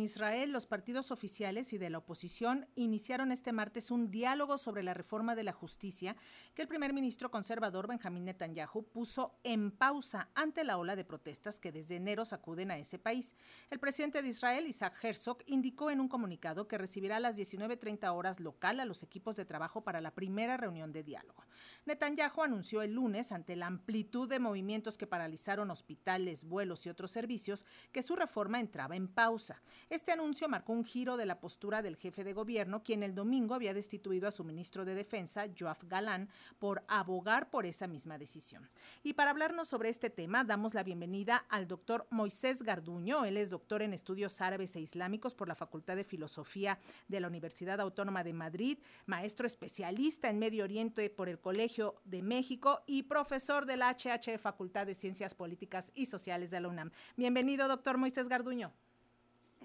Israel los partidos oficiales y de la oposición iniciaron este martes un diálogo sobre la reforma de la justicia que el primer ministro conservador Benjamín Netanyahu puso en pausa ante la ola de protestas que desde enero sacuden a ese país. El presidente de Israel, Isaac Herzog, indicó en un comunicado que recibirá a las 19.30 horas local a los equipos de trabajo para la primera reunión de diálogo. Netanyahu anunció el lunes, ante la amplitud de movimientos que paralizaron hospitales, vuelos y otros servicios, que su reforma entraba en pausa. Este anuncio marcó un giro de la postura del jefe de gobierno, quien el domingo había destituido a su ministro de Defensa, Joaf Galán, por abogar por esa misma decisión. Y para hablarnos sobre este tema, damos la bienvenida al doctor Moisés Garduño. Él es doctor en estudios árabes e islámicos por la Facultad de Filosofía de la Universidad Autónoma de Madrid, maestro especialista en Medio Oriente por el Colegio de México y profesor de la HH Facultad de Ciencias Políticas y Sociales de la UNAM. Bienvenido, doctor Moisés Garduño.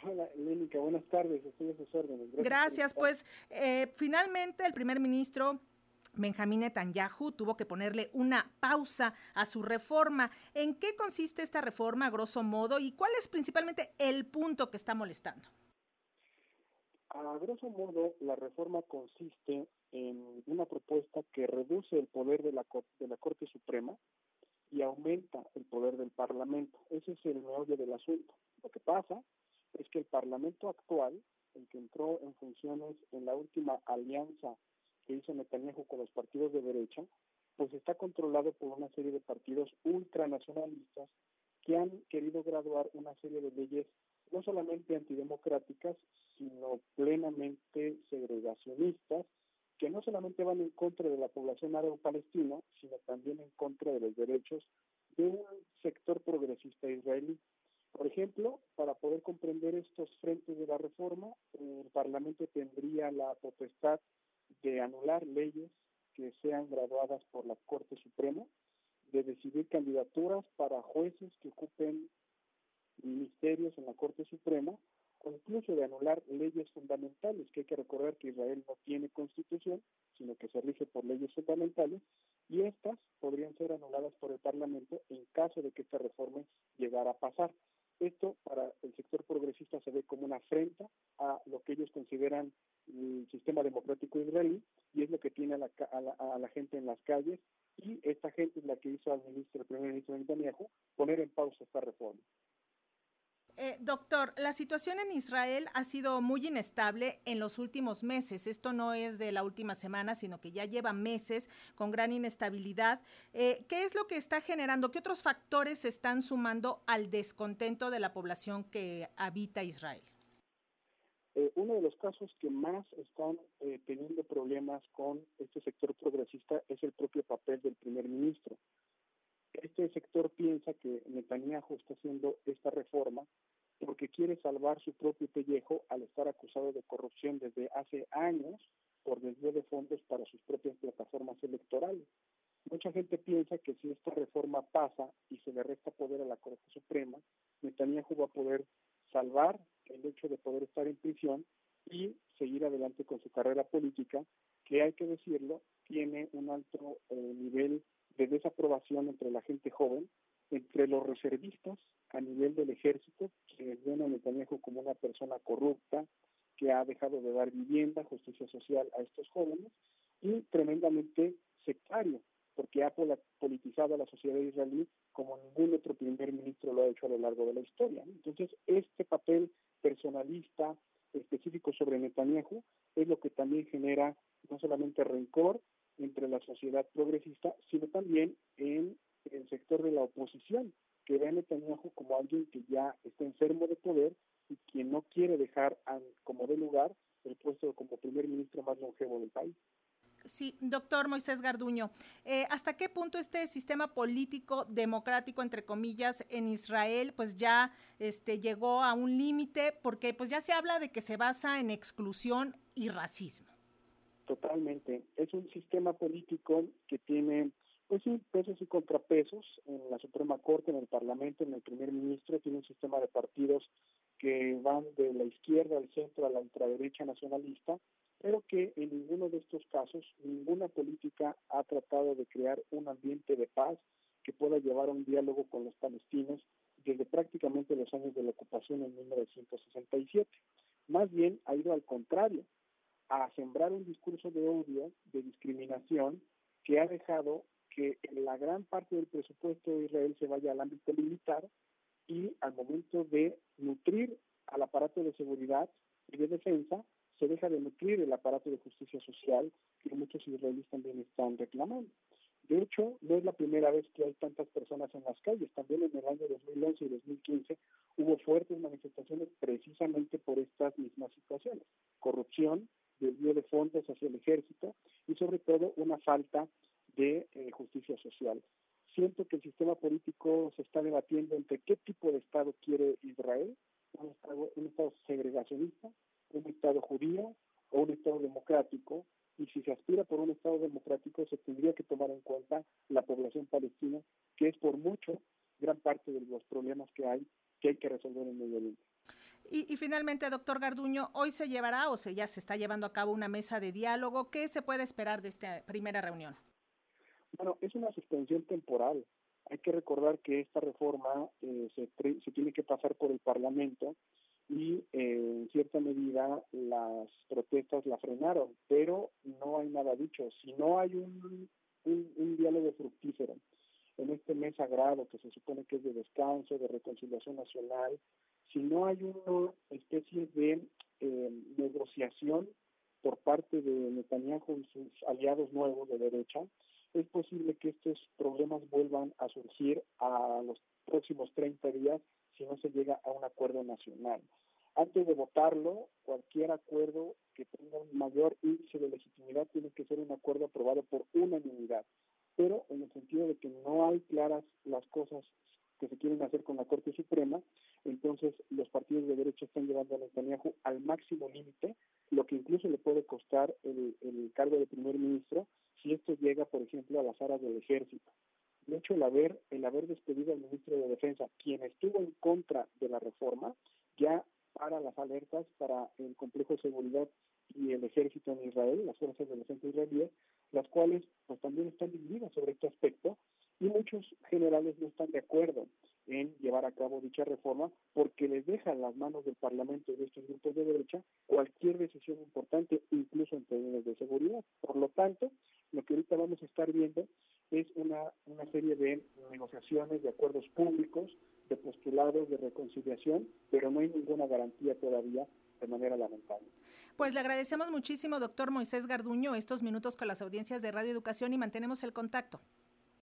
Hola, Lénica, buenas tardes, estoy a sus órdenes. Gracias, Gracias pues eh, finalmente el primer ministro Benjamín Netanyahu tuvo que ponerle una pausa a su reforma. ¿En qué consiste esta reforma, a grosso modo, y cuál es principalmente el punto que está molestando? A grosso modo, la reforma consiste en una propuesta que reduce el poder de la, de la Corte Suprema y aumenta el poder del Parlamento. Ese es el meollo del asunto. Lo que pasa es que el Parlamento actual, el que entró en funciones en la última alianza que hizo Netanyahu con los partidos de derecha, pues está controlado por una serie de partidos ultranacionalistas que han querido graduar una serie de leyes no solamente antidemocráticas, sino plenamente segregacionistas, que no solamente van en contra de la población árabe-palestina, sino también en contra de los de un sector progresista israelí. Por para poder comprender estos frentes de la reforma, el Parlamento tendría la potestad de anular leyes que sean graduadas por la Corte Suprema, de decidir candidaturas para jueces que ocupen ministerios en la Corte Suprema, o incluso de anular leyes fundamentales, que hay que recordar que Israel no tiene constitución, sino que se rige por leyes fundamentales, y estas podrían ser anuladas por el Parlamento en caso de que esta reforma llegara a pasar. Esto para el sector progresista se ve como una afrenta a lo que ellos consideran el sistema democrático israelí y es lo que tiene a la, a la, gente en las calles y esta gente es la que hizo al ministro, el primer ministro Netanyahu, poner en pausa esta reforma. Eh, doctor, la situación en Israel ha sido muy inestable en los últimos meses. Esto no es de la última semana, sino que ya lleva meses con gran inestabilidad. Eh, ¿Qué es lo que está generando? ¿Qué otros factores se están sumando al descontento de la población que habita Israel? Eh, uno de los casos que más están eh, teniendo problemas con este sector progresista es el propio papel del primer ministro. Este sector piensa que Netanyahu está haciendo esta reforma porque quiere salvar su propio pellejo al estar acusado de corrupción desde hace años por desvío de fondos para sus propias plataformas electorales. Mucha gente piensa que si esta reforma pasa y se le resta poder a la Corte Suprema, Netanyahu va a poder salvar el hecho de poder estar en prisión y seguir adelante con su carrera política, que hay que decirlo, tiene un alto eh, nivel de desaprobación entre la gente joven, entre los reservistas a nivel del ejército, que ven a Netanyahu como una persona corrupta, que ha dejado de dar vivienda, justicia social a estos jóvenes, y tremendamente sectario, porque ha politizado a la sociedad israelí como ningún otro primer ministro lo ha hecho a lo largo de la historia. Entonces, este papel personalista específico sobre Netanyahu es lo que también genera no solamente rencor entre la sociedad progresista, sino también en el sector de la oposición, que ve a Netanyahu como alguien que ya está enfermo de poder y que no quiere dejar como de lugar el puesto como primer ministro más longevo del país. Sí, doctor Moisés Garduño, eh, ¿hasta qué punto este sistema político democrático, entre comillas, en Israel, pues ya este, llegó a un límite? Porque pues ya se habla de que se basa en exclusión y racismo. Totalmente. Es un sistema político que tiene, pues sí, pesos y contrapesos en la Suprema Corte, en el Parlamento, en el primer ministro. Tiene un sistema de partidos que van de la izquierda al centro a la ultraderecha nacionalista pero que en ninguno de estos casos ninguna política ha tratado de crear un ambiente de paz que pueda llevar a un diálogo con los palestinos desde prácticamente los años de la ocupación en 1967. Más bien ha ido al contrario, a sembrar un discurso de odio, de discriminación, que ha dejado que la gran parte del presupuesto de Israel se vaya al ámbito militar y al momento de nutrir al aparato de seguridad y de defensa, se deja de nutrir el aparato de justicia social que muchos israelíes también están reclamando. De hecho, no es la primera vez que hay tantas personas en las calles. También en el año 2011 y 2015 hubo fuertes manifestaciones precisamente por estas mismas situaciones. Corrupción, desvío de fondos hacia el ejército y sobre todo una falta de eh, justicia social. Siento que el sistema político se está debatiendo entre qué tipo de Estado quiere Israel, un Estado, un estado segregacionista, un Estado judío o un Estado democrático, y si se aspira por un Estado democrático se tendría que tomar en cuenta la población palestina, que es por mucho gran parte de los problemas que hay que hay que resolver en Medio Oriente. Y, y, finalmente, doctor Garduño, hoy se llevará o se ya se está llevando a cabo una mesa de diálogo. ¿Qué se puede esperar de esta primera reunión? Bueno, es una suspensión temporal. Hay que recordar que esta reforma eh, se, se, tiene que pasar por el Parlamento y eh, en cierta medida las protestas la frenaron, pero no hay nada dicho. Si no hay un, diálogo fructífero en este mes sagrado que se supone que es de descanso, de reconciliación nacional, si no hay una especie de eh, negociación por parte de Netanyahu y sus aliados nuevos de derecha, es posible que estos problemas vuelvan a surgir a los próximos 30 días si no se llega a un acuerdo nacional. Antes de votarlo, cualquier acuerdo que tenga un mayor índice de legitimidad tiene que ser un acuerdo aprobado por unanimidad, pero en el sentido de que no hay claras las cosas que se quieren hacer con la Corte Suprema, entonces los partidos de derecha están llevando a Netanyahu al máximo límite, lo que incluso le puede costar el, el cargo de primer ministro si esto llega, por ejemplo, a las aras del ejército. De hecho, el haber, el haber despedido al ministro de Defensa, quien estuvo en contra de la reforma, ya para las alertas para el complejo de seguridad y el ejército en Israel, las fuerzas de defensa israelíes, las cuales pues también están divididas sobre este aspecto muchos generales no están de acuerdo en llevar a cabo dicha reforma porque les deja en las manos del Parlamento y de estos grupos de derecha cualquier decisión importante, incluso en términos de seguridad. Por lo tanto, lo que ahorita vamos a estar viendo es una, una serie de negociaciones, de acuerdos públicos, de postulados, de reconciliación, pero no hay ninguna garantía todavía de manera lamentable. Pues le agradecemos muchísimo, doctor Moisés Garduño, estos minutos con las audiencias de Radio Educación y mantenemos el contacto.